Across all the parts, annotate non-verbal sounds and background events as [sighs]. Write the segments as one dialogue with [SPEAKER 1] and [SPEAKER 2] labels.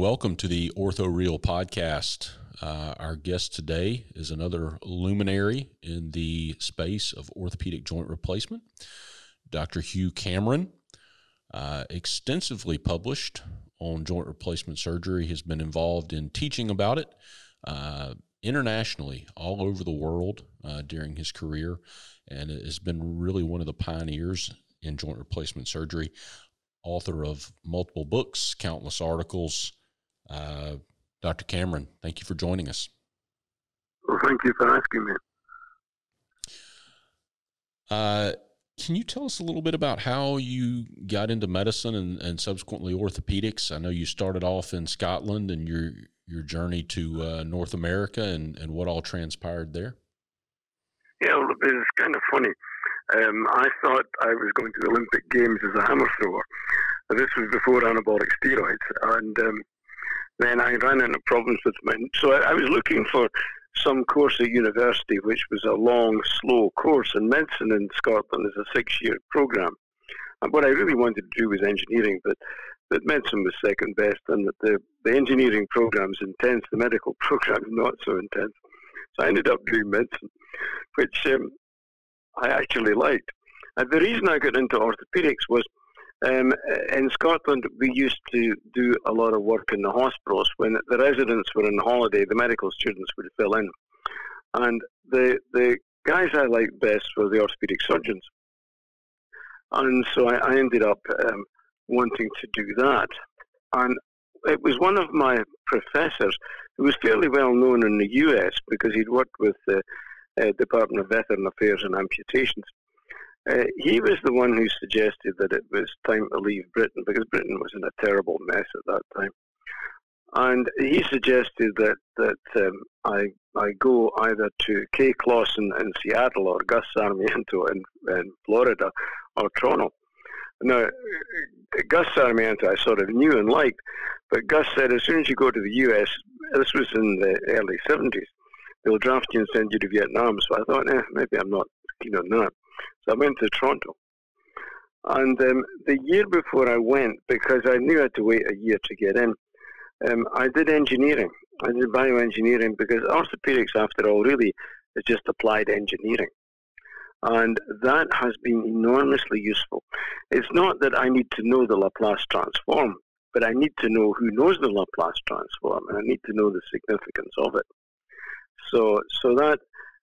[SPEAKER 1] welcome to the Ortho Real podcast. Uh, our guest today is another luminary in the space of orthopedic joint replacement, Dr. Hugh Cameron. Uh, extensively published on joint replacement surgery, has been involved in teaching about it uh, internationally, all over the world uh, during his career, and has been really one of the pioneers in joint replacement surgery. Author of multiple books, countless articles. Uh, Dr. Cameron, thank you for joining us.
[SPEAKER 2] Well, thank you for asking me.
[SPEAKER 1] Uh, can you tell us a little bit about how you got into medicine and, and subsequently orthopedics? I know you started off in Scotland and your your journey to uh, North America and, and what all transpired there.
[SPEAKER 2] Yeah, well, it's kind of funny. Um, I thought I was going to the Olympic Games as a hammer thrower. This was before anabolic steroids, and um, then I ran into problems with my. So I, I was looking for some course at university, which was a long, slow course. And medicine in Scotland is a six-year program. And what I really wanted to do was engineering, but but medicine was second best, and that the the engineering program's intense, the medical [laughs] program's not so intense. So I ended up doing medicine, which um, I actually liked. And the reason I got into orthopedics was um, in Scotland, we used to do a lot of work in the hospitals. When the residents were on holiday, the medical students would fill in. And the, the guys I liked best were the orthopedic surgeons. And so I, I ended up um, wanting to do that. And it was one of my professors who was fairly well known in the US because he'd worked with the uh, Department of Veteran Affairs and Amputations. Uh, he was the one who suggested that it was time to leave Britain because Britain was in a terrible mess at that time. And he suggested that that um, I I go either to Kay Clawson in Seattle or Gus Sarmiento in, in Florida or Toronto. Now, Gus Sarmiento I sort of knew and liked, but Gus said as soon as you go to the U.S., this was in the early 70s, they'll draft you and send you to Vietnam. So I thought, eh, maybe I'm not keen on that. So I went to Toronto. And um, the year before I went, because I knew I had to wait a year to get in, um, I did engineering. I did bioengineering because orthopedics, after all, really is just applied engineering. And that has been enormously useful. It's not that I need to know the Laplace transform, but I need to know who knows the Laplace transform, and I need to know the significance of it. So, so that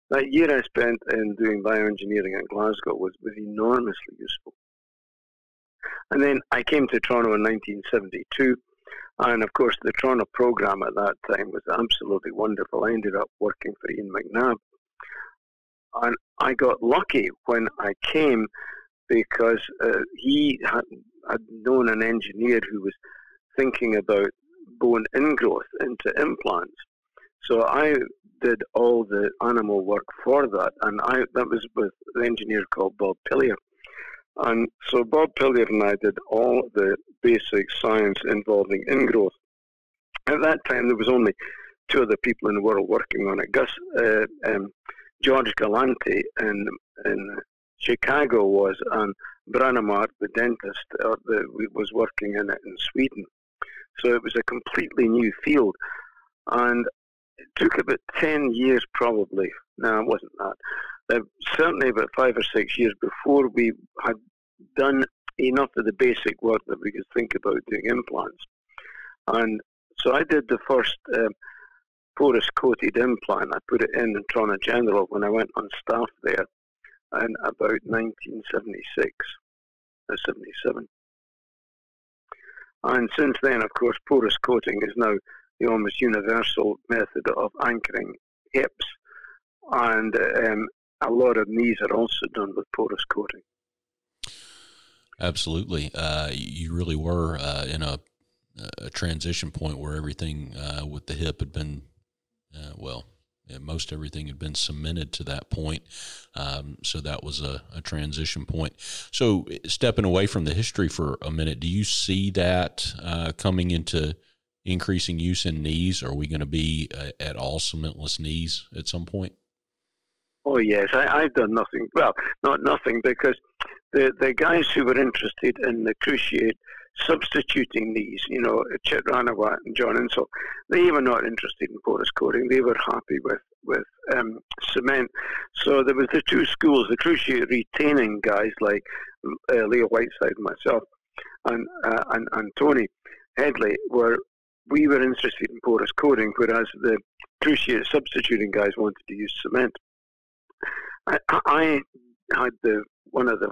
[SPEAKER 2] that year I spent in doing bioengineering at Glasgow was, was enormously useful. And then I came to Toronto in 1972, and of course the Toronto program at that time was absolutely wonderful. I ended up working for Ian Macnab, and I got lucky when I came because uh, he had, had known an engineer who was thinking about bone ingrowth into implants. So I did all the animal work for that, and I that was with an engineer called Bob Pilliar. And so Bob Pilliar and I did all the basic science involving ingrowth. At that time, there was only two other people in the world working on it. Gus, uh, um, George Galante in in Chicago was, and Brånemark, the dentist, uh, the, was working in it in Sweden. So it was a completely new field, and it took about 10 years probably. No, it wasn't that. Uh, certainly about five or six years before we had done enough of the basic work that we could think about doing implants. And so I did the first um, porous coated implant. I put it in in Toronto General when I went on staff there in about 1976 or 77. And since then, of course, porous coating is now the almost universal method of anchoring hips, and um, a lot of knees are also done with porous coating.
[SPEAKER 1] Absolutely, uh, you really were uh, in a, a, transition point where everything uh, with the hip had been, uh, well, most everything had been cemented to that point. Um, so that was a, a, transition point. So, stepping away from the history for a minute, do you see that uh, coming into increasing use in knees? Are we going to be uh, at all cementless knees at some point?
[SPEAKER 2] Oh yes, I, have done nothing. Well, not nothing because the the guys who were interested in the cruciate substituting these, you know, Chet Ranawat and John Insall, they were not interested in porous coating. They were happy with, with um, cement. So there was the two schools, the cruciate retaining guys like uh, Leo Whiteside and myself and, uh, and, and Tony Hedley were we were interested in porous coating, whereas the cruciate substituting guys wanted to use cement. I, I had the one of the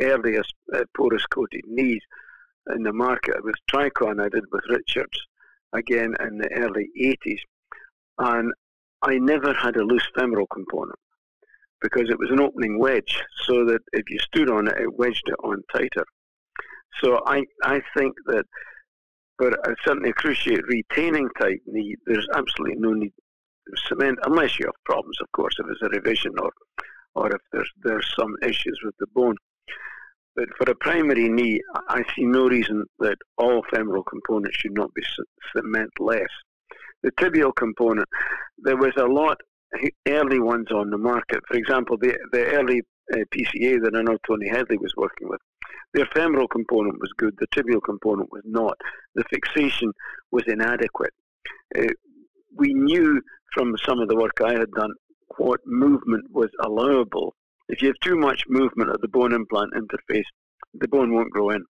[SPEAKER 2] earliest uh, porous coated knees in the market. It was Tricon I did with Richards again in the early 80s. And I never had a loose femoral component because it was an opening wedge so that if you stood on it, it wedged it on tighter. So I, I think that a, certainly a cruciate retaining type knee, there's absolutely no need to cement unless you have problems, of course, if it's a revision or, or if there's, there's some issues with the bone. But for a primary knee, I see no reason that all femoral components should not be cementless. The tibial component, there was a lot early ones on the market. For example, the the early uh, PCA that I know Tony Hedley was working with, their ephemeral component was good, the tibial component was not. The fixation was inadequate. Uh, we knew from some of the work I had done what movement was allowable if you have too much movement at the bone implant interface, the bone won't grow in.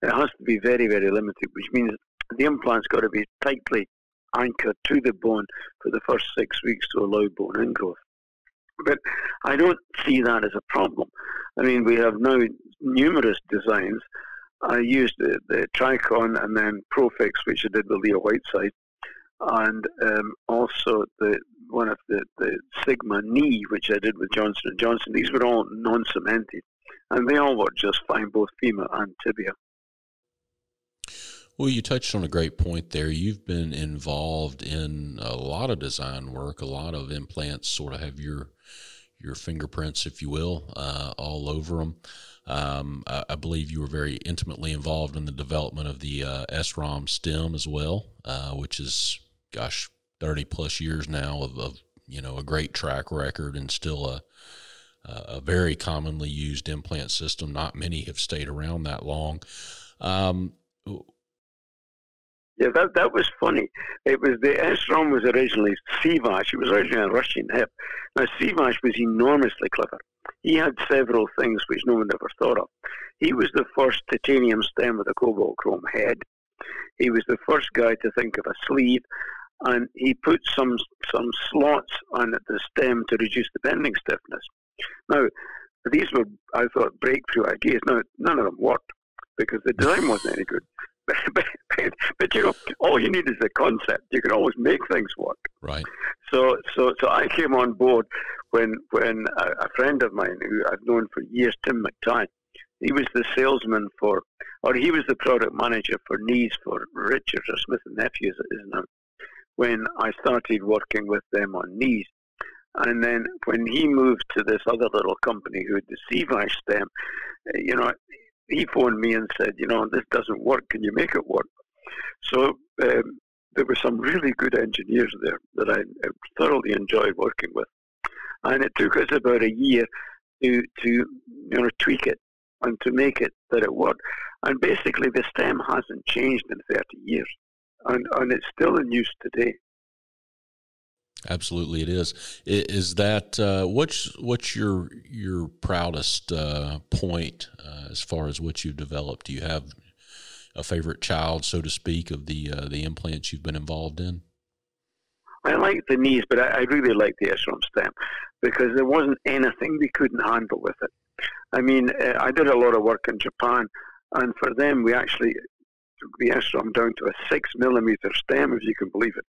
[SPEAKER 2] It has to be very, very limited, which means the implant's got to be tightly anchored to the bone for the first six weeks to allow bone ingrowth. But I don't see that as a problem. I mean, we have now numerous designs. I used the, the Tricon and then Profix, which I did with Leo Whiteside, and um, also the one of the, the Sigma knee, which I did with Johnson and Johnson. These were all non-cemented, and they all worked just fine, both femur and tibia.
[SPEAKER 1] Well, you touched on a great point there. You've been involved in a lot of design work. A lot of implants sort of have your your fingerprints, if you will, uh, all over them. Um, I, I, believe you were very intimately involved in the development of the uh, SROM stem as well, uh, which is, gosh, 30 plus years now of, of you know a great track record and still a a very commonly used implant system. Not many have stayed around that long. Um,
[SPEAKER 2] yeah, that that was funny. It was the SROM was originally Sivash. It was originally a Russian hip. Now Sivash was enormously clever. He had several things which no one ever thought of. He was the first titanium stem with a cobalt chrome head. He was the first guy to think of a sleeve, and he put some some slots on the stem to reduce the bending stiffness. Now, these were, I thought, breakthrough ideas. Now, none of them worked because the design wasn't any good. [laughs] But, you know, all you need is a concept. You can always make things work.
[SPEAKER 1] Right.
[SPEAKER 2] So, so, so I came on board when when a, a friend of mine who I've known for years, Tim McTighe, he was the salesman for, or he was the product manager for knees for Richards or Smith and Nephews, is now when I started working with them on knees. And then when he moved to this other little company who had the Sivash stem, you know, he phoned me and said, you know, this doesn't work. Can you make it work? So um, there were some really good engineers there that I thoroughly enjoyed working with. And it took us about a year to, to you know, tweak it and to make it that it worked. And basically, the stem hasn't changed in 30 years and, and it's still in use today.
[SPEAKER 1] Absolutely, it is. Is that uh, what's what's your your proudest uh, point uh, as far as what you've developed? Do you have a favorite child, so to speak, of the uh, the implants you've been involved in?
[SPEAKER 2] I like the knees, but I, I really like the SROM stem because there wasn't anything we couldn't handle with it. I mean, uh, I did a lot of work in Japan, and for them, we actually took the SROM down to a six millimeter stem, if you can believe it.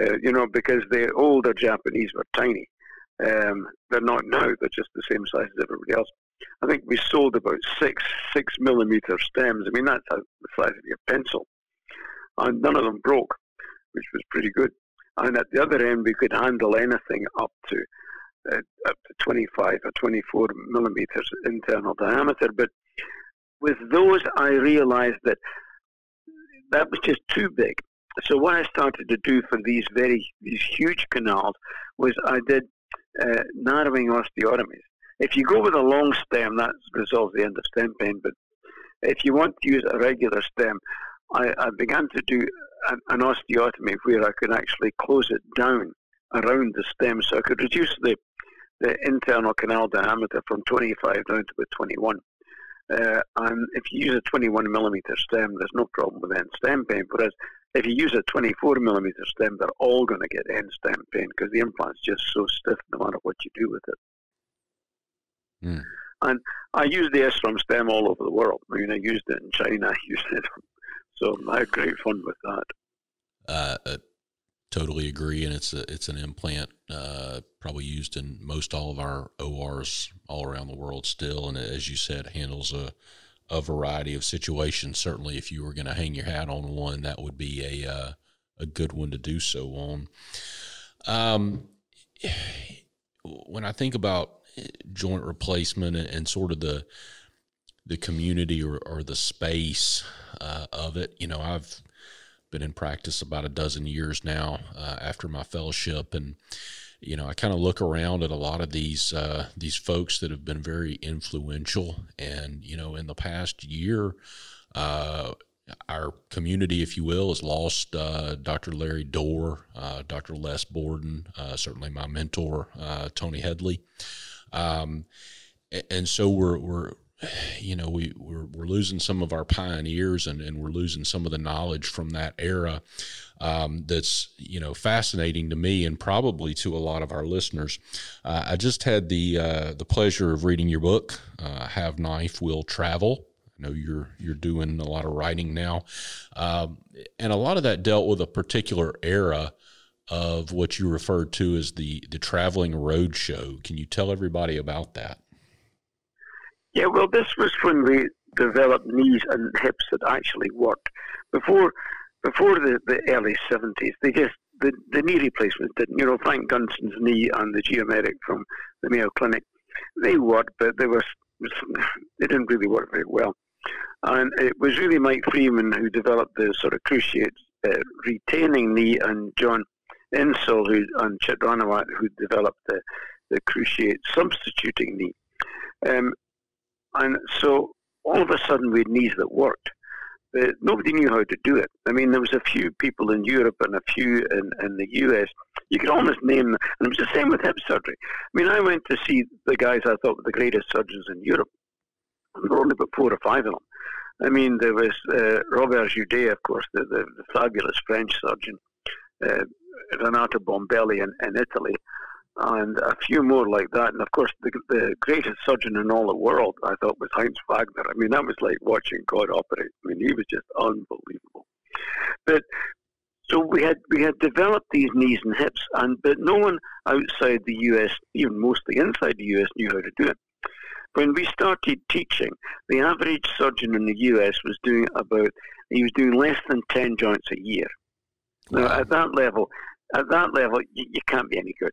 [SPEAKER 2] Uh, you know, because the older Japanese were tiny. Um, they're not now; they're just the same size as everybody else. I think we sold about six six millimeter stems. I mean, that's the size of your pencil, and none of them broke, which was pretty good. And at the other end, we could handle anything up to uh, up to 25 or 24 millimeters internal diameter. But with those, I realized that that was just too big. So what I started to do for these very these huge canals was I did uh, narrowing osteotomies. If you go with a long stem, that resolves the end of stem pain. But if you want to use a regular stem, I, I began to do an, an osteotomy where I could actually close it down around the stem, so I could reduce the the internal canal diameter from 25 down to about 21. Uh, and if you use a 21 millimeter stem, there's no problem with end stem pain. Whereas if you use a 24 millimeter stem, they're all going to get end stem pain because the implant's just so stiff no matter what you do with it. Mm. And I use the SROM stem all over the world. I mean, I used it in China. [laughs] I used it, so I had great fun with that.
[SPEAKER 1] Uh, uh totally agree, and it's a it's an implant uh, probably used in most all of our ORs all around the world still, and as you said, handles a a variety of situations. Certainly, if you were going to hang your hat on one, that would be a uh, a good one to do so on. Um, when I think about joint replacement and, and sort of the the community or, or the space uh, of it, you know, I've been in practice about a dozen years now uh, after my fellowship, and you know I kind of look around at a lot of these uh, these folks that have been very influential, and you know in the past year. Uh, our community, if you will, has lost uh, Dr. Larry Dorr, uh, Dr. Les Borden, uh, certainly my mentor, Tony Hedley. Um, and so we're, we're you know, we, we're, we're losing some of our pioneers and, and we're losing some of the knowledge from that era um, that's, you know, fascinating to me and probably to a lot of our listeners. Uh, I just had the, uh, the pleasure of reading your book, uh, Have Knife Will Travel. I know you're you're doing a lot of writing now, um, and a lot of that dealt with a particular era of what you referred to as the the traveling road show. Can you tell everybody about that?
[SPEAKER 2] Yeah, well, this was when we developed knees and hips that actually worked. Before before the, the early 70s, they just the, the knee replacements didn't. You know, Frank Gunston's knee and the geometric from the Mayo Clinic, they worked, but they were [sighs] they didn't really work very well. And it was really Mike Freeman who developed the sort of cruciate uh, retaining knee, and John Insall who and Chet Ranawat who developed the the cruciate substituting knee. Um, and so all of a sudden we had knees that worked. But nobody knew how to do it. I mean, there was a few people in Europe and a few in, in the US. You could almost name them. And it was the same with hip surgery. I mean, I went to see the guys I thought were the greatest surgeons in Europe. And there were only about four or five of them. I mean, there was uh, Robert Judet, of course, the, the, the fabulous French surgeon, uh, Renato Bombelli in, in Italy, and a few more like that. And of course, the, the greatest surgeon in all the world, I thought, was Heinz Wagner. I mean, that was like watching God operate. I mean, he was just unbelievable. But so we had we had developed these knees and hips, and but no one outside the U.S., even mostly inside the U.S., knew how to do it. When we started teaching, the average surgeon in the U.S. was doing about he was doing less than ten joints a year. Wow. Now, at that level, at that level, you, you can't be any good.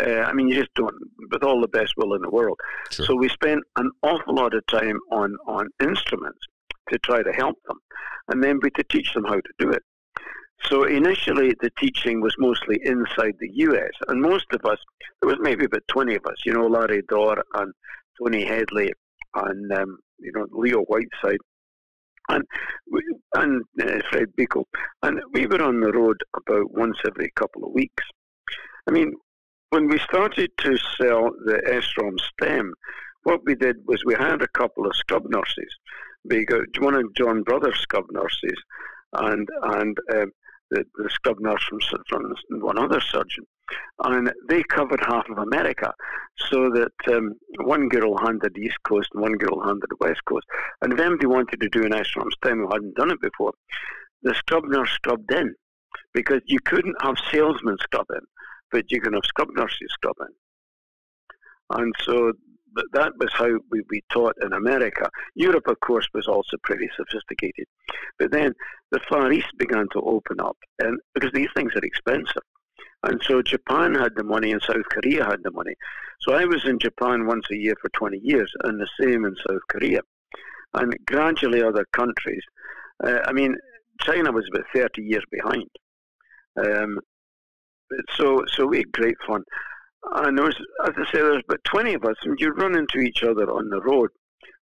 [SPEAKER 2] Uh, I mean, you just don't, with all the best will in the world. Sure. So we spent an awful lot of time on, on instruments to try to help them, and then we to teach them how to do it. So initially, the teaching was mostly inside the U.S., and most of us, there was maybe about 20 of us, you know, Larry Dorr and Tony Hedley and, um, you know, Leo Whiteside and we, and uh, Fred Bickle, and we were on the road about once every couple of weeks. I mean, when we started to sell the SROM stem, what we did was we hired a couple of scrub nurses. One of John Brothers' scrub nurses and and um, the, the scrub nurse from, from one other surgeon. And they covered half of America, so that um, one girl handled the East Coast and one girl handled the West Coast. And if anybody wanted to do an SROM stem who hadn't done it before, the scrub nurse scrubbed in because you couldn't have salesmen scrub in but you can have scrub nurses scrubbing. And so that was how we, we taught in America. Europe, of course, was also pretty sophisticated. But then the Far East began to open up, and because these things are expensive. And so Japan had the money and South Korea had the money. So I was in Japan once a year for 20 years, and the same in South Korea. And gradually, other countries, uh, I mean, China was about 30 years behind. Um, so so we had great fun. And there was, as I say, there's about 20 of us, and you run into each other on the road.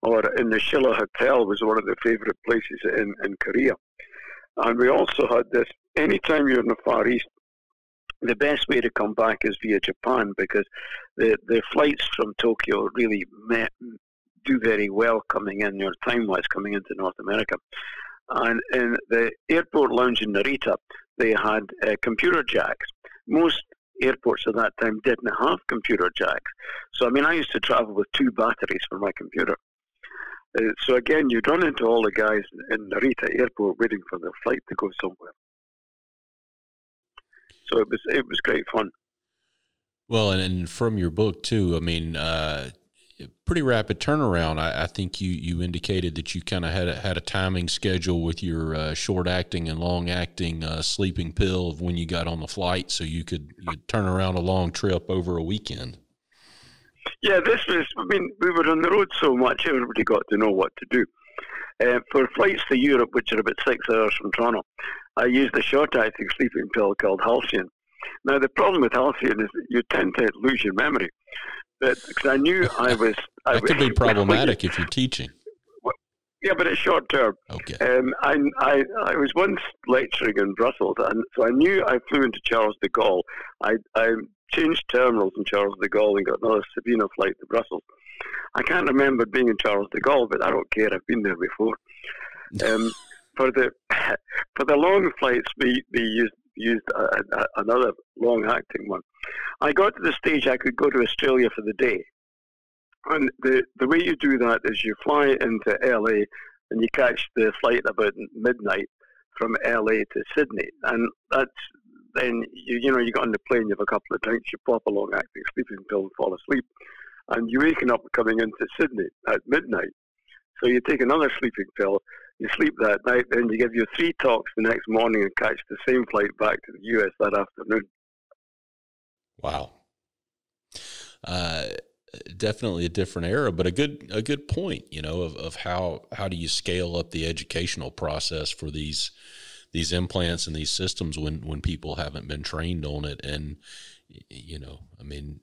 [SPEAKER 2] or in the Shilla Hotel was one of the favorite places in, in Korea. And we also had this anytime you're in the Far East, the best way to come back is via Japan because the, the flights from Tokyo really met, do very well coming in, your time wise, coming into North America. And in the airport lounge in Narita, they had uh, computer jacks. Most airports at that time didn't have computer jacks. So, I mean, I used to travel with two batteries for my computer. Uh, so, again, you'd run into all the guys in Narita airport waiting for their flight to go somewhere. So it was it was great fun.
[SPEAKER 1] Well, and, and from your book too, I mean, uh, pretty rapid turnaround. I, I, think you you indicated that you kind of had a, had a timing schedule with your uh, short acting and long acting uh, sleeping pill of when you got on the flight, so you could turn around a long trip over a weekend.
[SPEAKER 2] Yeah, this was. I mean, we were on the road so much, everybody got to know what to do. Uh, for flights to Europe, which are about six hours from Toronto, I used a short acting sleeping pill called Halcion. Now, the problem with Halcion is that you tend to lose your memory because I knew I was.
[SPEAKER 1] I that
[SPEAKER 2] could
[SPEAKER 1] be [laughs] problematic if you're teaching.
[SPEAKER 2] Yeah, but it's short term.
[SPEAKER 1] Okay.
[SPEAKER 2] Um, I, I, I was once lecturing in Brussels, and so I knew I flew into Charles de Gaulle. I, I changed terminals in Charles de Gaulle and got another Sabena flight to Brussels. I can't remember being in Charles de Gaulle, but I don't care. I've been there before. Um, [laughs] for the [laughs] for the long flights, we, we used used a, a, another long acting one. I got to the stage I could go to Australia for the day. And the, the way you do that is you fly into LA and you catch the flight about midnight from LA to Sydney. And that's then you you know you get on the plane, you have a couple of drinks, you pop a long acting sleeping pill and fall asleep. And you're waking up coming into Sydney at midnight. So you take another sleeping pill, you sleep that night, then you give you three talks the next morning and catch the same flight back to the US that afternoon.
[SPEAKER 1] Wow. Uh, definitely a different era, but a good a good point, you know, of, of how how do you scale up the educational process for these these implants and these systems when when people haven't been trained on it and you know, I mean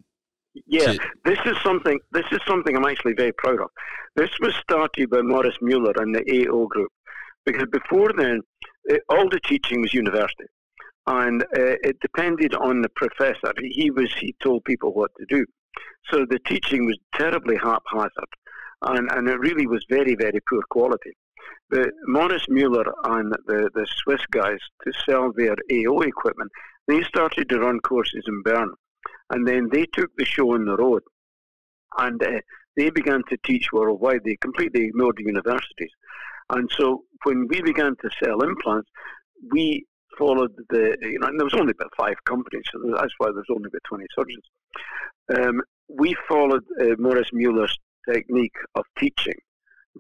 [SPEAKER 2] yeah, to, this is something. This is something I'm actually very proud of. This was started by Maurice Mueller and the AO group, because before then, it, all the teaching was university and uh, it depended on the professor. He was he told people what to do, so the teaching was terribly haphazard, and and it really was very very poor quality. But Maurice Mueller and the the Swiss guys to sell their AO equipment, they started to run courses in Bern, and then they took the show on the road, and uh, they began to teach worldwide. They completely ignored the universities. And so when we began to sell implants, we followed the, you know, and there was only about five companies, so that's why there's only about 20 surgeons. Um, we followed uh, Maurice Mueller's technique of teaching,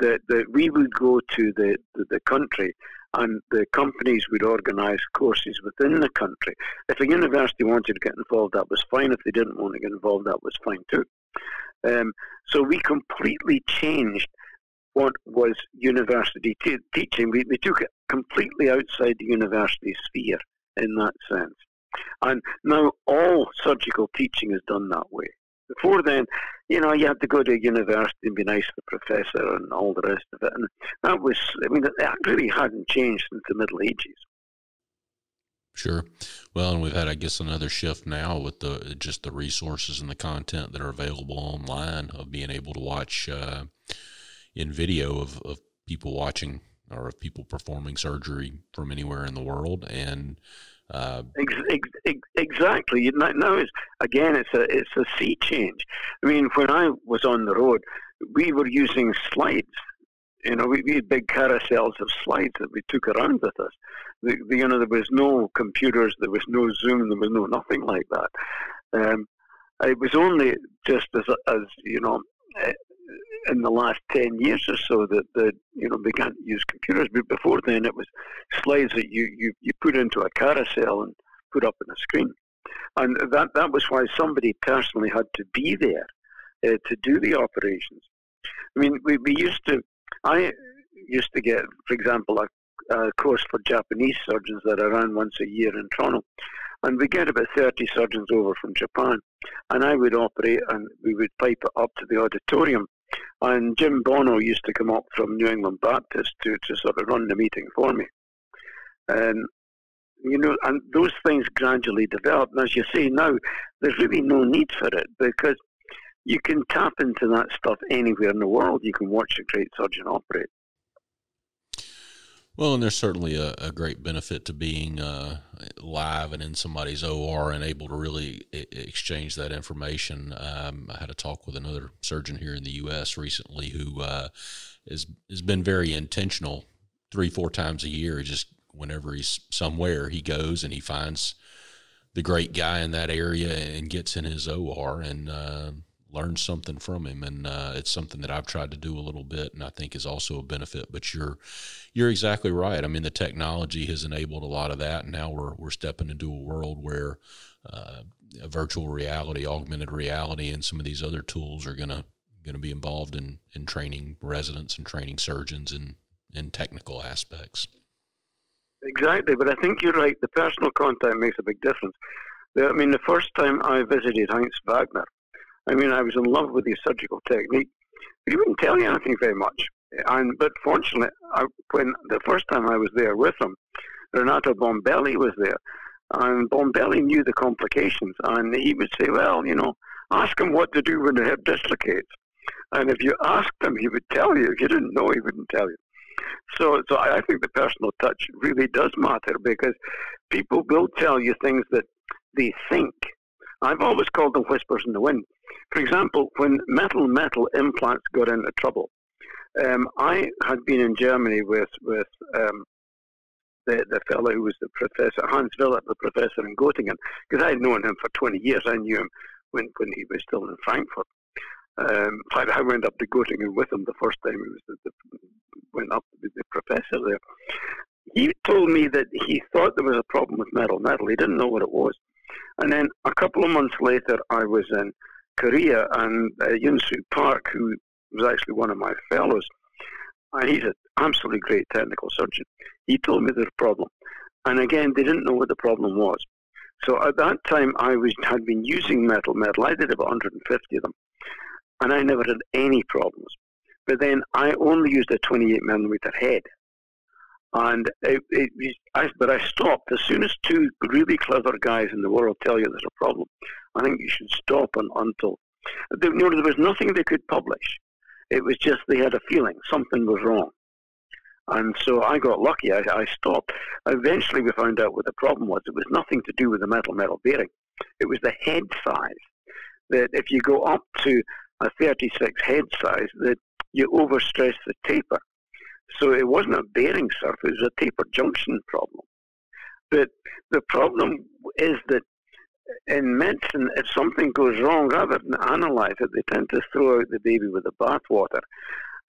[SPEAKER 2] that, that we would go to the, the, the country and the companies would organise courses within the country. If a university wanted to get involved, that was fine. If they didn't want to get involved, that was fine too. Um, so we completely changed what was university t- teaching. We, we took it completely outside the university sphere in that sense. And now all surgical teaching is done that way. Before then, you know, you had to go to a university and be nice to the professor and all the rest of it. And that was, I mean, that really hadn't changed since the Middle Ages.
[SPEAKER 1] Sure. Well, and we've had, I guess, another shift now with the just the resources and the content that are available online of being able to watch uh, in video of, of people watching or of people performing surgery from anywhere in the world and uh,
[SPEAKER 2] exactly. Now, it's, again, it's a it's a sea change. I mean, when I was on the road, we were using slides. You know, we, we had big carousels of slides that we took around with us. The, the, you know, there was no computers, there was no Zoom, there was no nothing like that. Um, it was only just as, as you know, in the last 10 years or so that, that you know began to use computers. But before then, it was slides that you, you, you put into a carousel and put up on a screen. And that, that was why somebody personally had to be there uh, to do the operations. I mean, we, we used to, I used to get, for example, a, a course for Japanese surgeons that are run once a year in Toronto. And we get about 30 surgeons over from Japan. And I would operate and we would pipe it up to the auditorium And Jim Bono used to come up from New England Baptist to, to sort of run the meeting for me. And you know, and those things gradually developed. And as you say now, there's really no need for it because you can tap into that stuff anywhere in the world. You can watch a great surgeon operate.
[SPEAKER 1] Well, and there's certainly a, a great benefit to being uh, live and in somebody's OR and able to really I- exchange that information. Um, I had a talk with another surgeon here in the U.S. recently who uh, is, has been very intentional three, four times a year. Just whenever he's somewhere, he goes and he finds the great guy in that area and gets in his OR and uh, learn something from him, and uh, it's something that I've tried to do a little bit, and I think is also a benefit. But you're you're exactly right. I mean, the technology has enabled a lot of that, and now we're we're stepping into a world where uh, virtual reality, augmented reality, and some of these other tools are gonna going to be involved in in training residents and training surgeons and in technical aspects.
[SPEAKER 2] Exactly, but I think you're right. The personal contact makes a big difference. I mean, the first time I visited Heinz Wagner, I mean, I was in love with his surgical technique. He wouldn't tell you anything very much. And but fortunately, I, when the first time I was there with him, Renato Bombelli was there, and Bombelli knew the complications, and he would say, "Well, you know, ask him what to do when the hip dislocates." And if you asked him, he would tell you. If you didn't know, he wouldn't tell you. So, so I think the personal touch really does matter because people will tell you things that they think. I've always called them whispers in the wind. For example, when metal metal implants got into trouble, um, I had been in Germany with with um, the the fellow who was the professor Hans Willert, the professor in Göttingen, because I had known him for 20 years. I knew him when when he was still in Frankfurt. Um, I went up to Göttingen with him the first time he was the, the, went up with the professor there. He told me that he thought there was a problem with metal metal. He didn't know what it was. And then a couple of months later, I was in Korea, and uh, Yunsu Park, who was actually one of my fellows, and he's an absolutely great technical surgeon. He told me a problem, and again, they didn't know what the problem was. So at that time, I was had been using metal metal. I did about 150 of them, and I never had any problems. But then I only used a 28 millimeter head, and it, it, I, but I stopped as soon as two really clever guys in the world tell you there's a problem. I think you should stop and, until you know, there was nothing they could publish. It was just they had a feeling something was wrong. And so I got lucky. I, I stopped. Eventually, we found out what the problem was. It was nothing to do with the metal metal bearing. It was the head size. That if you go up to a 36 head size, that you overstress the taper. So it wasn't a bearing surface, it was a taper junction problem. But the problem is that in medicine, if something goes wrong, rather than analyze it, they tend to throw out the baby with the bathwater.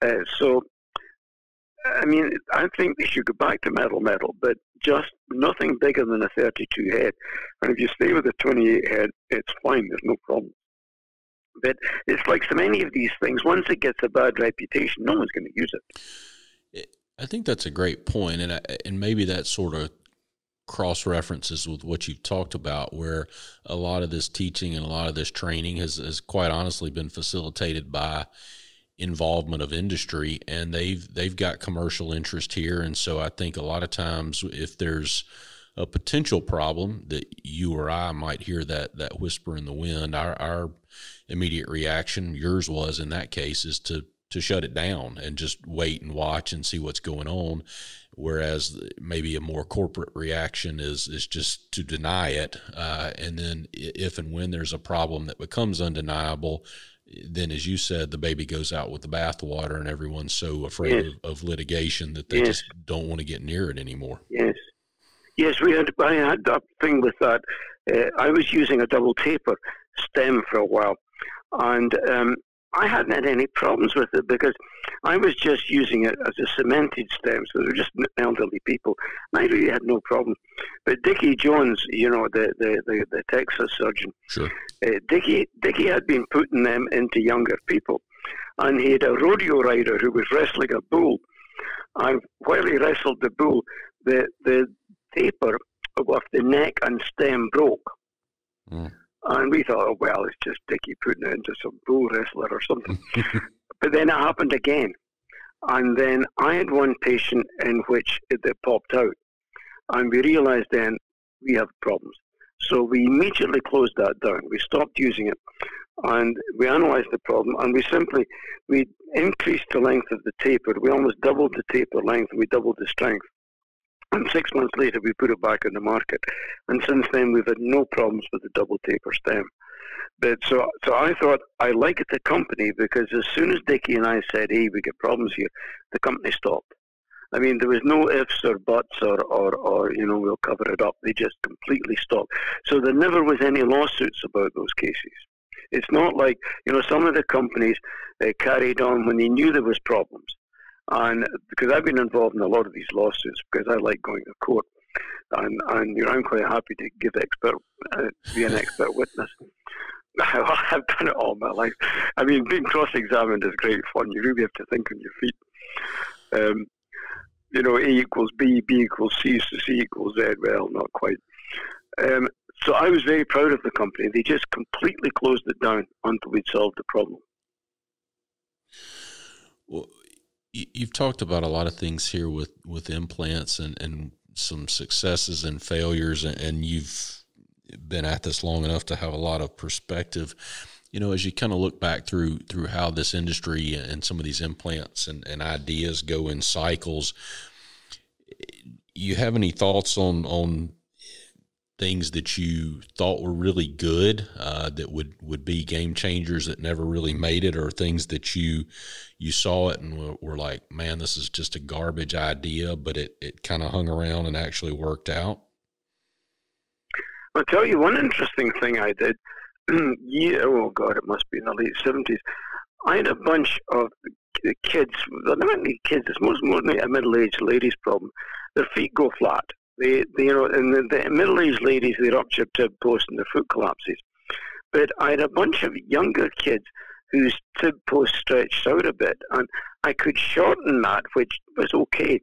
[SPEAKER 2] Uh, so, I mean, I think they should go back to metal metal, but just nothing bigger than a 32 head. And if you stay with a 28 head, it's fine, there's no problem. But it's like so many of these things, once it gets a bad reputation, no one's going to use it.
[SPEAKER 1] I think that's a great point, and I, and maybe that sort of cross references with what you've talked about, where a lot of this teaching and a lot of this training has, has quite honestly been facilitated by involvement of industry, and they've they've got commercial interest here, and so I think a lot of times if there's a potential problem that you or I might hear that that whisper in the wind, our our immediate reaction, yours was in that case, is to to shut it down and just wait and watch and see what's going on. Whereas maybe a more corporate reaction is is just to deny it, uh, and then if and when there's a problem that becomes undeniable, then as you said, the baby goes out with the bathwater, and everyone's so afraid yes. of, of, litigation that they yes. just don't want to get near it anymore.
[SPEAKER 2] Yes, yes, we had I had that thing with that. Uh, I was using a double taper stem for a while, and um, I hadn't had any problems with it because I was just using it as a cemented stem, so they were just elderly people. And I really had no problem. But Dickie Jones, you know, the, the, the, the Texas surgeon,
[SPEAKER 1] sure.
[SPEAKER 2] uh, Dickie, Dickie had been putting them into younger people. And he had a rodeo rider who was wrestling a bull. And while he wrestled the bull, the, the taper of the neck and stem broke. Mm. And we thought, oh, well, it's just Dickie putting it into some bull wrestler or something. [laughs] But then it happened again. And then I had one patient in which it, it popped out. And we realized then we have problems. So we immediately closed that down. We stopped using it and we analysed the problem and we simply we increased the length of the taper. We almost doubled the taper length we doubled the strength. And [clears throat] six months later, we put it back on the market. And since then, we've had no problems with the double taper stem. But so, so I thought I liked the company because as soon as Dickie and I said, "Hey, we get problems here," the company stopped. I mean, there was no ifs or buts or, or, or you know, we'll cover it up. They just completely stopped. So there never was any lawsuits about those cases. It's not like you know some of the companies uh, carried on when they knew there was problems, and because I've been involved in a lot of these lawsuits because I like going to court, and and you know I'm quite happy to give expert uh, be an expert witness. [laughs] I've done it all my life. I mean, being cross-examined is great fun. You really have to think on your feet. Um, you know, A equals B, B equals C, so C equals Z. Well, not quite. Um, so I was very proud of the company. They just completely closed it down until we'd solved the problem.
[SPEAKER 1] Well, you've talked about a lot of things here with, with implants and, and some successes and failures, and you've been at this long enough to have a lot of perspective. You know, as you kind of look back through through how this industry and some of these implants and, and ideas go in cycles, you have any thoughts on on things that you thought were really good uh, that would would be game changers that never really made it, or things that you you saw it and were, were like, man, this is just a garbage idea, but it it kind of hung around and actually worked out.
[SPEAKER 2] I'll tell you one interesting thing I did. [clears throat] yeah, oh God, it must be in the late seventies. I had a bunch of kids. Well, they weren't kids. It's most mostly a middle-aged lady's problem. Their feet go flat they you know, and the, the middle-aged ladies, they rupture tib post and their foot collapses. But I had a bunch of younger kids whose tib post stretched out a bit, and I could shorten that, which was okay.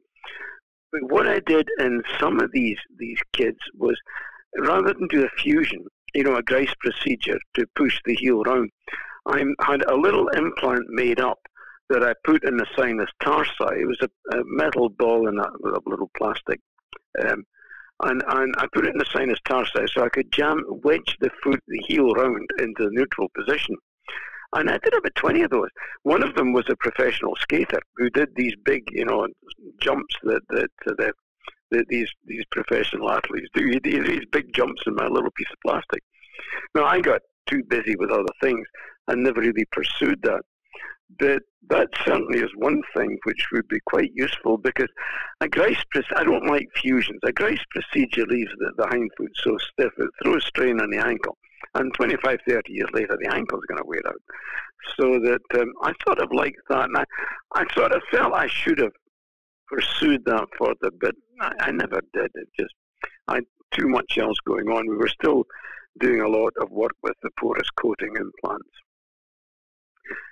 [SPEAKER 2] But what I did in some of these these kids was, rather than do a fusion, you know, a Grice procedure to push the heel round, I had a little implant made up that I put in the sinus tarsi. It was a, a metal ball in a, a little plastic um, and, and I put it in the sinus tarsi so I could jam, wedge the foot, the heel round into the neutral position. And I did about 20 of those. One of them was a professional skater who did these big, you know, jumps that, that, that, that these, these professional athletes do. He did these big jumps in my little piece of plastic. Now, I got too busy with other things and never really pursued that. But that certainly is one thing which would be quite useful because a Grice, I don't like fusions. A Grice procedure leaves the, the hind foot so stiff, it throws strain on the ankle. And 25, 30 years later, the ankle's going to wear out. So that um, I sort of like that. And I, I sort of felt I should have pursued that further, but I, I never did. It just, I had too much else going on. We were still doing a lot of work with the porous coating implants.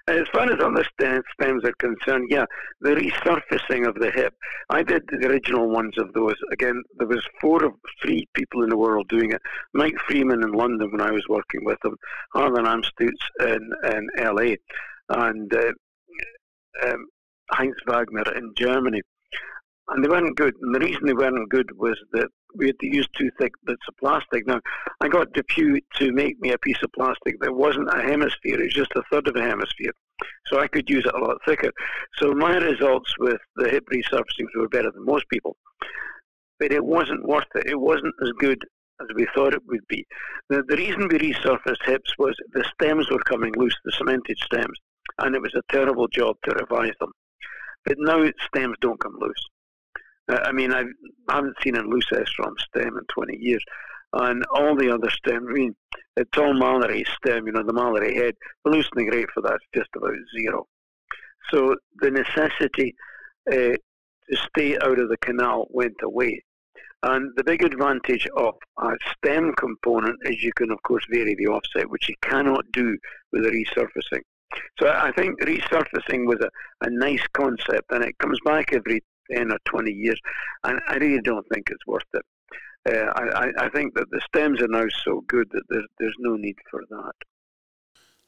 [SPEAKER 2] As far as other stems are concerned, yeah, the resurfacing of the hip. I did the original ones of those. Again, there was four of three people in the world doing it. Mike Freeman in London when I was working with him, Harlan Amstutz in, in LA, and uh, um, Heinz Wagner in Germany and they weren't good. And the reason they weren't good was that we had to use two thick bits of plastic. Now, I got DePuy to make me a piece of plastic that wasn't a hemisphere, it was just a third of a hemisphere. So I could use it a lot thicker. So my results with the hip resurfacing were better than most people. But it wasn't worth it. It wasn't as good as we thought it would be. The reason we resurfaced hips was the stems were coming loose, the cemented stems, and it was a terrible job to revise them. But now stems don't come loose. Uh, I mean, I've, I haven't seen a loose from stem in 20 years. And all the other stems, I mean, the tall Mallory stem, you know, the Mallory head, the loosening rate for that's just about zero. So the necessity uh, to stay out of the canal went away. And the big advantage of a stem component is you can, of course, vary the offset, which you cannot do with a resurfacing. So I think resurfacing was a, a nice concept, and it comes back every 10 or 20 years. And I really don't think it's worth it. Uh, I, I think that the stems are now so good that there's, there's no need for that.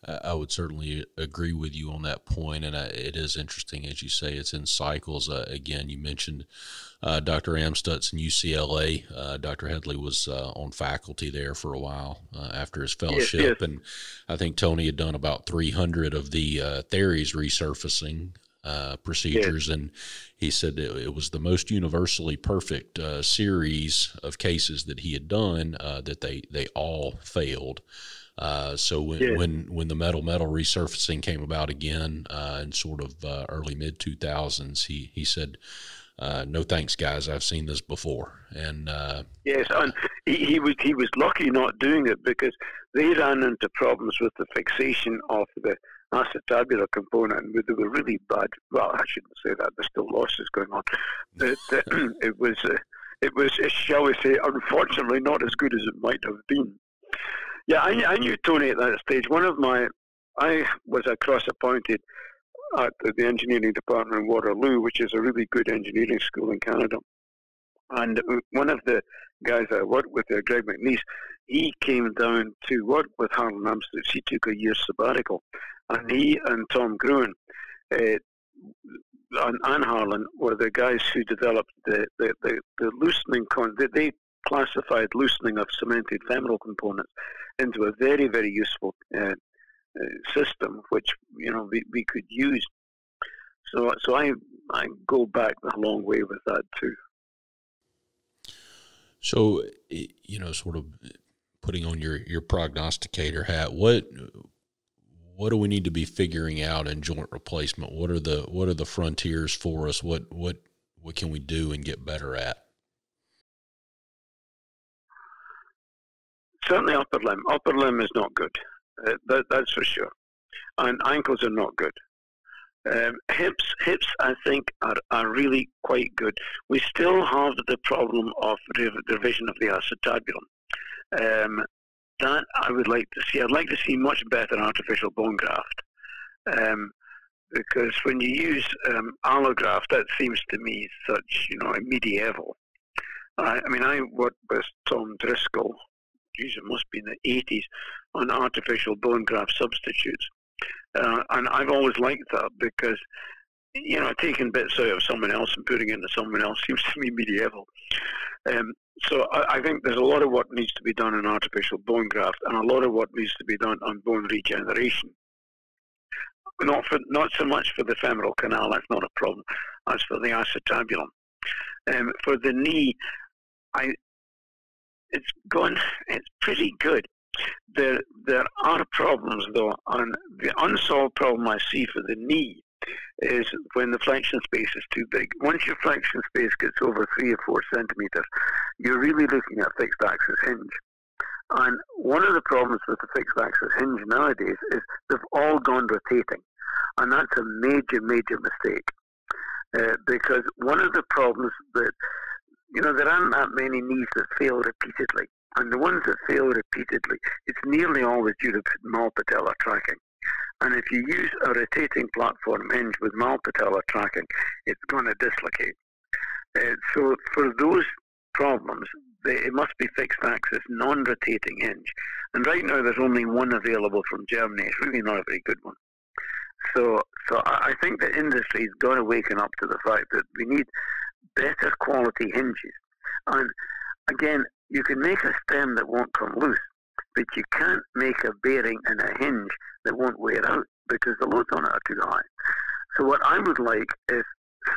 [SPEAKER 1] I would certainly agree with you on that point, and I, it is interesting as you say. It's in cycles. Uh, again, you mentioned uh, Dr. Amstutz in UCLA. Uh, Dr. Hedley was uh, on faculty there for a while uh, after his fellowship, yes, yes. and I think Tony had done about 300 of the uh, THARIES resurfacing uh, procedures, yes. and he said it, it, was the most universally perfect uh, series of cases that he had done uh, that they they all failed. Uh, so when, yeah. when when the metal metal resurfacing came about again uh, in sort of uh, early mid two thousands, he he said. Uh, no thanks, guys. I've seen this before, and uh,
[SPEAKER 2] yes, and he, he, was he was lucky not doing it because they ran into problems with the fixation of the acetabular component, and they were really bad. Well, I shouldn't say that. There's still losses going on. But [laughs] [clears throat] uh, it was, uh, it was, shall we say, unfortunately, not as good as it might have been. Yeah, I, I knew Tony at that stage. One of my, I was a cross-appointed at the engineering department in Waterloo, which is a really good engineering school in Canada. And one of the guys I worked with there, Greg McNeice, he came down to work with Harlan Amstutz. He took a year sabbatical and he and Tom Gruen uh, and, and Harlan were the guys who developed the, the, the, the loosening, con- they, they classified loosening of cemented femoral components into a very, very useful uh, system, which, you know, we, we could use. So, so I, I go back a long way with that too.
[SPEAKER 1] So, you know, sort of putting on your, your prognosticator hat, what what do we need to be figuring out in joint replacement? What are the what are the frontiers for us? What what what can we do and get better at?
[SPEAKER 2] Certainly, upper limb. Upper limb is not good. Uh, that, that's for sure. And ankles are not good. Um, hips, hips, I think, are, are really quite good. We still have the problem of revision of the acetabulum. Um, that I would like to see. I'd like to see much better artificial bone graft. Um, because when you use um, allograft, that seems to me such, you know, medieval. I, I mean, I worked with Tom Driscoll, geez, it must be in the 80s, on artificial bone graft substitutes. Uh, and I've always liked that because, you know, taking bits out of someone else and putting it into someone else [laughs] seems to me medieval. Um, so I, I, think there's a lot of what needs to be done in artificial bone graft, and a lot of what needs to be done on bone regeneration. Not for not so much for the femoral canal, that's not a problem, as for the acetabulum. Um, for the knee, I it's gone. It's pretty good. There there are problems though, and the unsolved problem I see for the knee is when the flexion space is too big. Once your flexion space gets over three or four centimeters, you're really looking at fixed axis hinge. And one of the problems with the fixed axis hinge nowadays is they've all gone rotating. And that's a major, major mistake. Uh, because one of the problems that, you know, there aren't that many knees that fail repeatedly. And the ones that fail repeatedly, it's nearly always due to malpatellar tracking. And if you use a rotating platform hinge with malpatellar tracking, it's going to dislocate. Uh, so for those problems, they, it must be fixed axis, non-rotating hinge. And right now there's only one available from Germany. It's really not a very good one. So, so I think the industry's got to waken up to the fact that we need better quality hinges. And again, you can make a stem that won't come loose, but you can't make a bearing and a hinge that won't wear out because the loads on it are too high. So what I would like is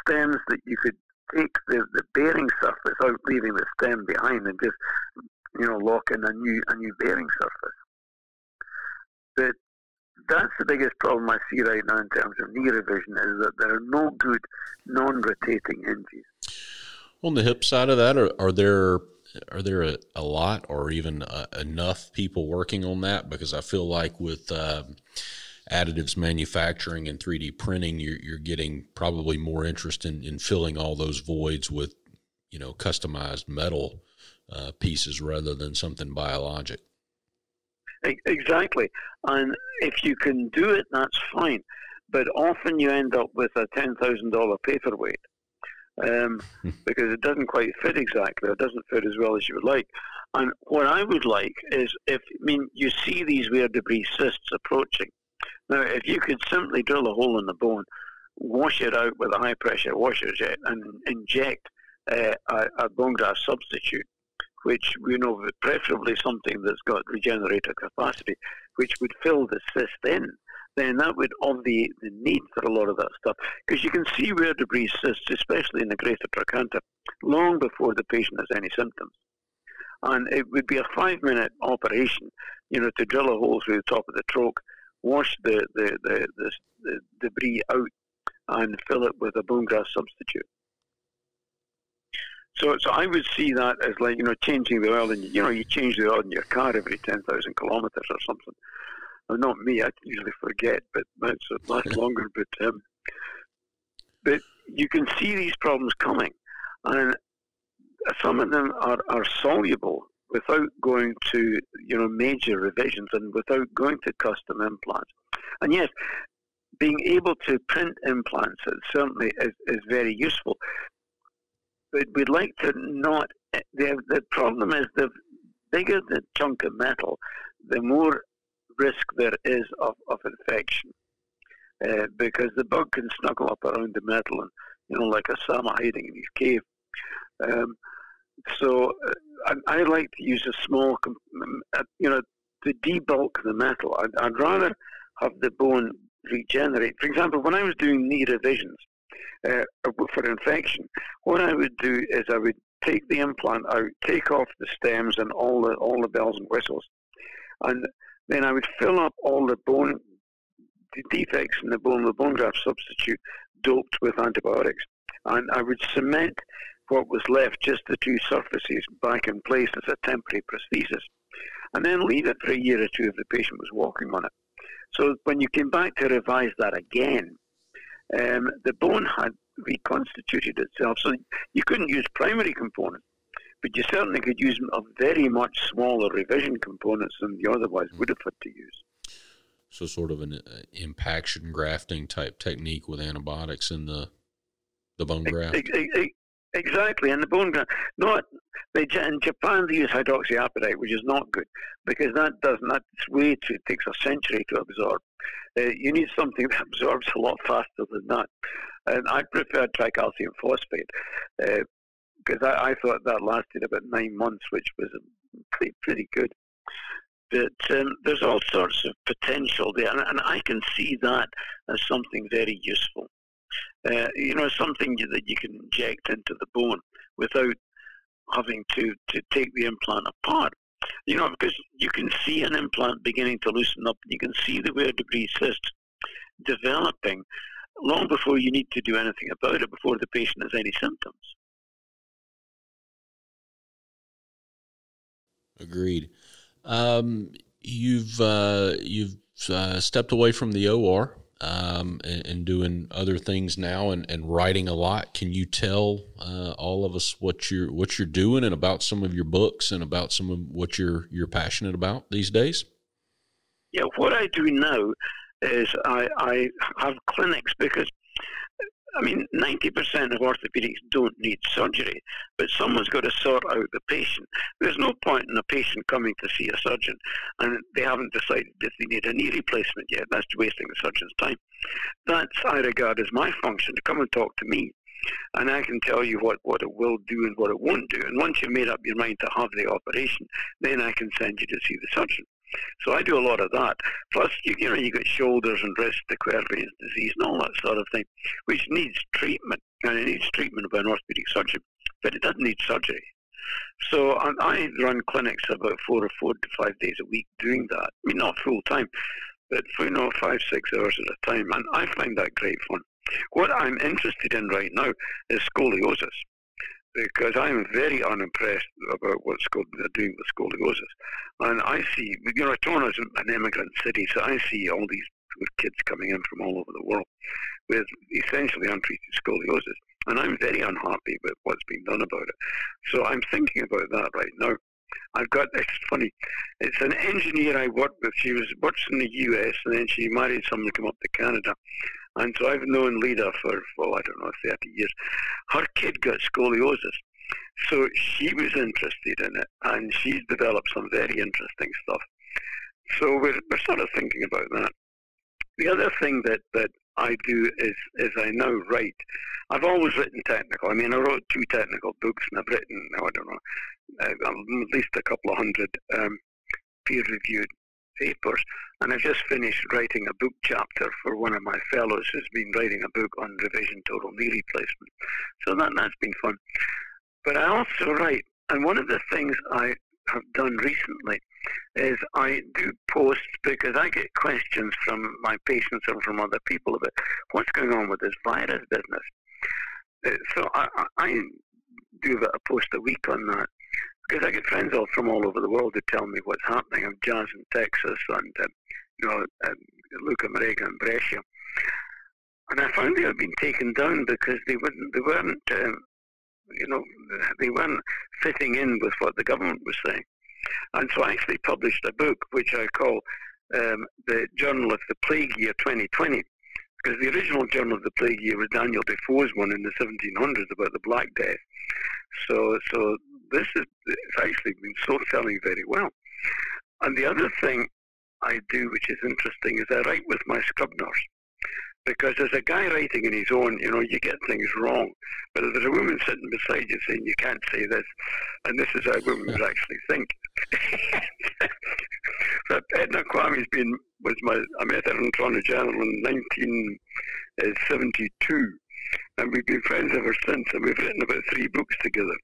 [SPEAKER 2] stems that you could take the, the bearing surface out, leaving the stem behind, and just you know lock in a new a new bearing surface. But that's the biggest problem I see right now in terms of knee revision is that there are no good non-rotating hinges.
[SPEAKER 1] On the hip side of that, are, are there are there a, a lot or even uh, enough people working on that? Because I feel like with uh, additives manufacturing and 3D printing, you're, you're getting probably more interest in, in filling all those voids with, you know, customized metal uh, pieces rather than something biologic.
[SPEAKER 2] Exactly. And if you can do it, that's fine. But often you end up with a $10,000 paperweight um, [laughs] because it doesn't quite fit exactly. It doesn't fit as well as you would like. And what I would like is if, I mean, you see these wear debris cysts approaching, Now, if you could simply drill a hole in the bone, wash it out with a high pressure washer jet, and inject uh, a, a bone graft substitute, which we know preferably something that's got regenerative capacity, which would fill the cyst in, then that would obviate the need for a lot of that stuff. Because you can see where debris sits, especially in the greater trochanter, long before the patient has any symptoms. And it would be a five minute operation, you know, to drill a hole through the top of the troch, wash the, the, the, the, the debris out, and fill it with a bone graft substitute. So, so I would see that as like you know changing the oil, and you know you change the oil in your car every ten thousand kilometers or something. Not me, I usually forget, but that's lasts longer. But um, but you can see these problems coming, and some of them are, are soluble without going to you know major revisions and without going to custom implants. And yes, being able to print implants certainly is, is very useful but we'd like to not. The, the problem is the bigger the chunk of metal, the more risk there is of, of infection. Uh, because the bug can snuggle up around the metal and, you know, like a sama hiding in his cave. Um, so uh, I, I, like to use a small, uh, you know, to debulk the metal. I'd, I'd rather have the bone regenerate. For example, when I was doing knee revisions, uh, for infection, what I would do is I would take the implant out, take off the stems and all the all the bells and whistles, and then I would fill up all the bone the defects in the bone, the bone graft substitute, doped with antibiotics, and I would cement what was left, just the two surfaces, back in place as a temporary prosthesis, and then leave it for a year or two if the patient was walking on it. So when you came back to revise that again, um, the bone had reconstituted itself. So you couldn't use primary components, but you certainly could use a very much smaller revision components than you otherwise would have had to use.
[SPEAKER 1] So, sort of an uh, impaction grafting type technique with antibiotics in the the bone graft.
[SPEAKER 2] Exactly, and the bone graft. Not they in Japan they use hydroxyapatite, which is not good because that doesn't. That's way too. It takes a century to absorb. Uh, you need something [laughs] that absorbs a lot faster than that. And I prefer tricalcium phosphate because I, I, thought that lasted about nine months, which was pretty, pretty good. But um, there's all sorts of potential there, and, and I can see that as something very useful. Uh, you know, something that you can inject into the bone without having to, to take the implant apart. You know, because you can see an implant beginning to loosen up, you can see the wear debris cyst developing long before you need to do anything about it, before the patient has any symptoms.
[SPEAKER 1] Agreed. Um, you've uh, you've uh, stepped away from the OR um, and, and, doing other things now and, and writing a lot. Can you tell uh, all of us what you're what you're doing and about some of your books and about some of what you're you're passionate about these days?
[SPEAKER 2] Yeah, what I do now is I, I have clinics because I mean, 90% of orthopedics don't need surgery, but someone's got to sort out the patient. There's no point in a patient coming to see a surgeon and they haven't decided if they need a knee replacement yet. That's wasting the surgeon's time. That's, I regard, as my function to come and talk to me. And I can tell you what, what it will do and what it won't do. And once you've made up your mind to have the operation, then I can send you to see the surgeon. So I do a lot of that. Plus, you, you know, you got shoulders and wrists, de Quervain's disease, and all that sort of thing, which needs treatment, and it needs treatment by an orthopedic surgeon, but it doesn't need surgery. So I run clinics about four or four to five days a week doing that. I mean, not full time, but for you know five six hours at a time, and I find that great fun. What I'm interested in right now is scoliosis because I'm very unimpressed about what they're doing with scoliosis. And I see, you know, Toronto's an immigrant city, so I see all these kids coming in from all over the world with essentially untreated scoliosis. And I'm very unhappy with what's being done about it. So I'm thinking about that right now. I've got, it's funny, it's an engineer I worked with. She was works in the US and then she married someone to come up to Canada. And so I've known Lida for, well, I don't know, 30 years. Her kid got scoliosis. So she was interested in it, and she's developed some very interesting stuff. So we're, we're sort of thinking about that. the other thing that, that I do is, is I now write. I've always written technical. I mean, I wrote two technical books, and I've written, I don't know, uh, at least a couple of hundred um, peer-reviewed papers. And I've just finished writing a book chapter for one of my fellows who's been writing a book on revision total knee replacement. So that, that's been fun. But I also write, and one of the things I have done recently is I do posts because I get questions from my patients and from other people about what's going on with this virus business. Uh, so I, I do a post a week on that because I get friends all from all over the world who tell me what's happening. I'm Jazz in Texas and uh, you know uh, Luca Marega in Brescia, and I found they had been taken down because they wouldn't they weren't um, you know they weren't fitting in with what the government was saying. And so I actually published a book which I call um, the Journal of the Plague Year 2020, because the original Journal of the Plague Year was Daniel Defoe's one in the 1700s about the Black Death. So, so this is it's actually been so selling very well. And the other thing I do, which is interesting, is I write with my scrub nurse. Because as a guy writing in his own, you know, you get things wrong. But if there's a woman sitting beside you saying you can't say this, and this is how women would actually think. [laughs] so Edna Kwame's been was my I met her in Toronto General in 1972, and we've been friends ever since, and we've written about three books together.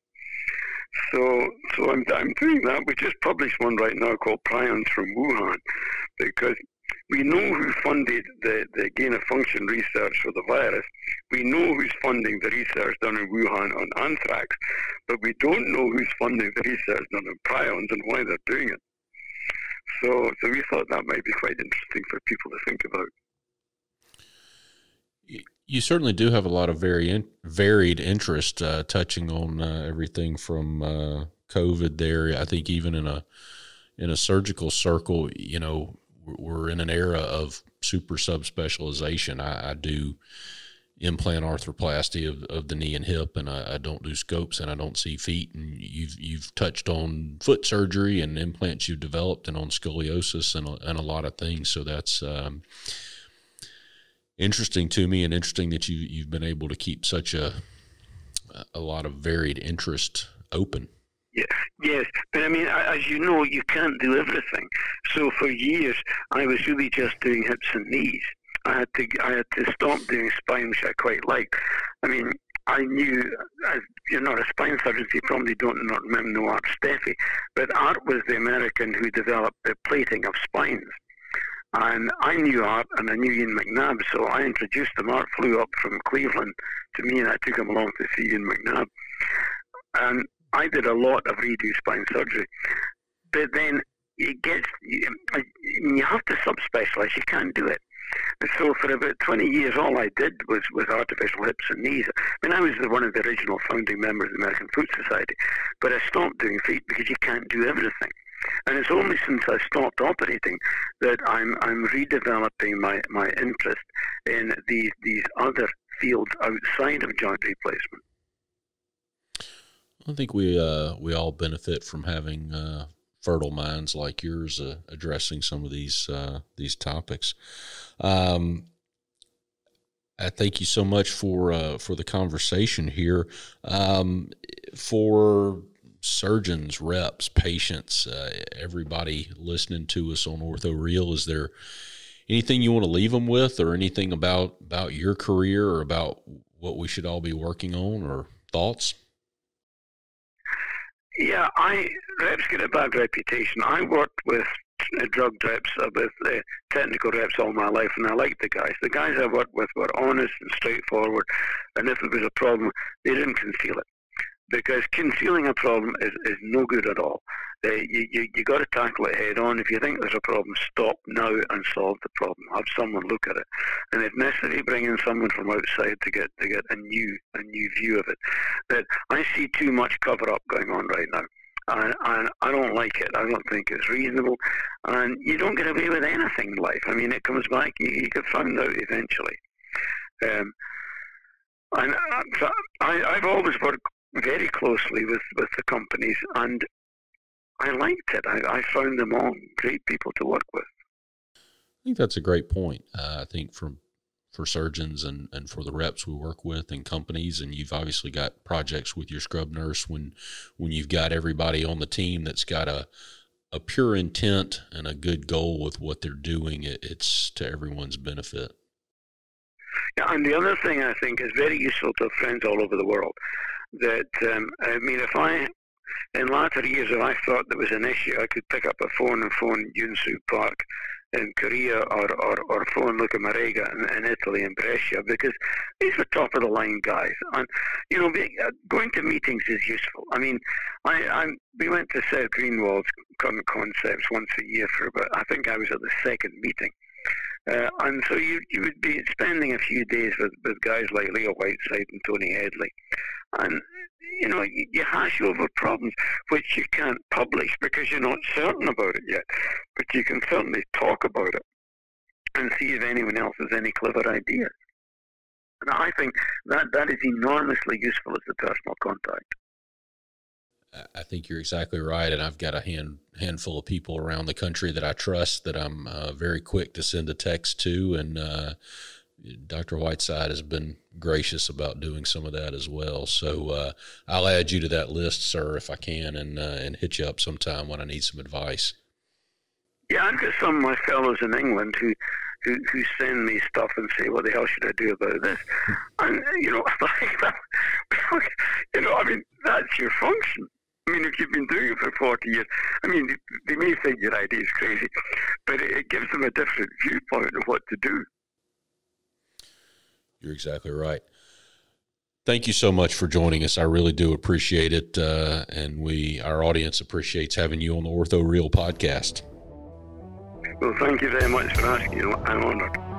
[SPEAKER 2] So, so I'm, I'm doing that. We just published one right now called Prions from Wuhan, because we know who funded the, the gain of function research for the virus. We know who's funding the research done in Wuhan on anthrax, but we don't know who's funding the research done on prions and why they're doing it. So, so we thought that might be quite interesting for people to think about.
[SPEAKER 1] You certainly do have a lot of very in, varied interest, uh, touching on uh, everything from uh, COVID. There, I think even in a in a surgical circle, you know, we're in an era of super subspecialization. I, I do implant arthroplasty of, of the knee and hip, and I, I, don't do scopes and I don't see feet. And you've you've touched on foot surgery and implants you've developed, and on scoliosis and a, and a lot of things. So that's um, interesting to me, and interesting that you you've been able to keep such a a lot of varied interest open.
[SPEAKER 2] Yes, yes, but I mean, as you know, you can't do everything. So for years, I was really just doing hips and knees. I had to, I had to stop doing spine, which I quite liked. I mean, I knew, as you're not a spine surgeon, so you probably don't not remember Art Steffee, but Art was the American who developed the plating of spines. And I knew Art and I knew Ian Macnab, so I introduced him. Art flew up from Cleveland to me and I took him along to see Ian Macnab. And I did a lot of redo spine surgery, but then it gets you, have to subspecialize. You can't do it. So for about 20 years, all I did was, was artificial hips and knees. I mean, I was the, one of the original founding members of the American Foot Society, but I stopped doing feet because you can't do everything. And it's only since I stopped operating that I'm, I'm redeveloping my, my interest in these, these other fields outside of joint replacement.
[SPEAKER 1] I think we uh, we all benefit from having uh, fertile minds like yours uh, addressing some of these uh, these topics. Um, I thank you so much for uh, for the conversation here. Um, for surgeons, reps, patients, uh, everybody listening to us on Ortho Real, is there anything you want to leave them with, or anything about about your career, or about what we should all be working on, or thoughts?
[SPEAKER 2] Yeah, I reps get a bad reputation. I worked with uh, drug reps, uh, with uh, technical reps all my life, and I liked the guys. The guys I worked with were honest and straightforward, and if there was a problem, they didn't conceal it because concealing a problem is, is no good at all. Uh, you you, you got to tackle it head on. If you think there's a problem, stop now and solve the problem. Have someone look at it, and if necessary, bring in someone from outside to get to get a new a new view of it. But I see too much cover up going on right now. And, and, I don't like it. I don't think it's reasonable. And you don't get away with anything in life. I mean, it comes back. You, you get found out eventually. Um, and I, I've always worked very closely with, with the companies, and I liked it. I, I found them all great people to work with.
[SPEAKER 1] I think that's a great point. Uh, I think from for surgeons and, and for the reps we work with and companies, and you've obviously got projects with your scrub nurse when when you've got everybody on the team that's got a a pure intent and a good goal with what they're doing. It, it's to everyone's benefit.
[SPEAKER 2] Yeah, and the other thing I think is very useful to friends all over the world. That um, I mean, if I in latter years, if I thought there was an issue, I could pick up a phone and phone Yunsu Park in Korea or, or, or phone Luca Marega in, in Italy in Brescia because these are top of the line guys. And, you know, uh, going to meetings is useful. I mean, I, I we went to Seth Greenwald's Con concepts once a year for about, I think I was at the second meeting. Uh, and so you, you would be spending a few days with, with guys like Leo Whiteside and Tony Hedley. And, you know, you, you hash over problems which you can't publish because you're not certain about it yet. But you can certainly talk about it and see if anyone else has any clever ideas. And I think that, that is enormously useful as a personal contact.
[SPEAKER 1] I think you're exactly right, and I've got a hand handful of people around the country that I trust that I'm uh, very quick to send a text to, and uh, Dr. Whiteside has been gracious about doing some of that as well. So uh, I'll add you to that list, sir, if I can, and uh, and hit you up sometime when I need some advice.
[SPEAKER 2] Yeah, I've got some of my fellows in England who who, who send me stuff and say, "What the hell should I do about this?" [laughs] And you know, [laughs] [laughs] you know, I mean, that's your function. I mean, if you've been doing it for 40 years, I mean, they may think your idea is crazy, but it gives them a different viewpoint of what to do.
[SPEAKER 1] You're exactly right. Thank you so much for joining us. I really do appreciate it, uh, and we, our audience, appreciates having you on the Ortho Real podcast.
[SPEAKER 2] Well, thank you very much for asking. I'm honored.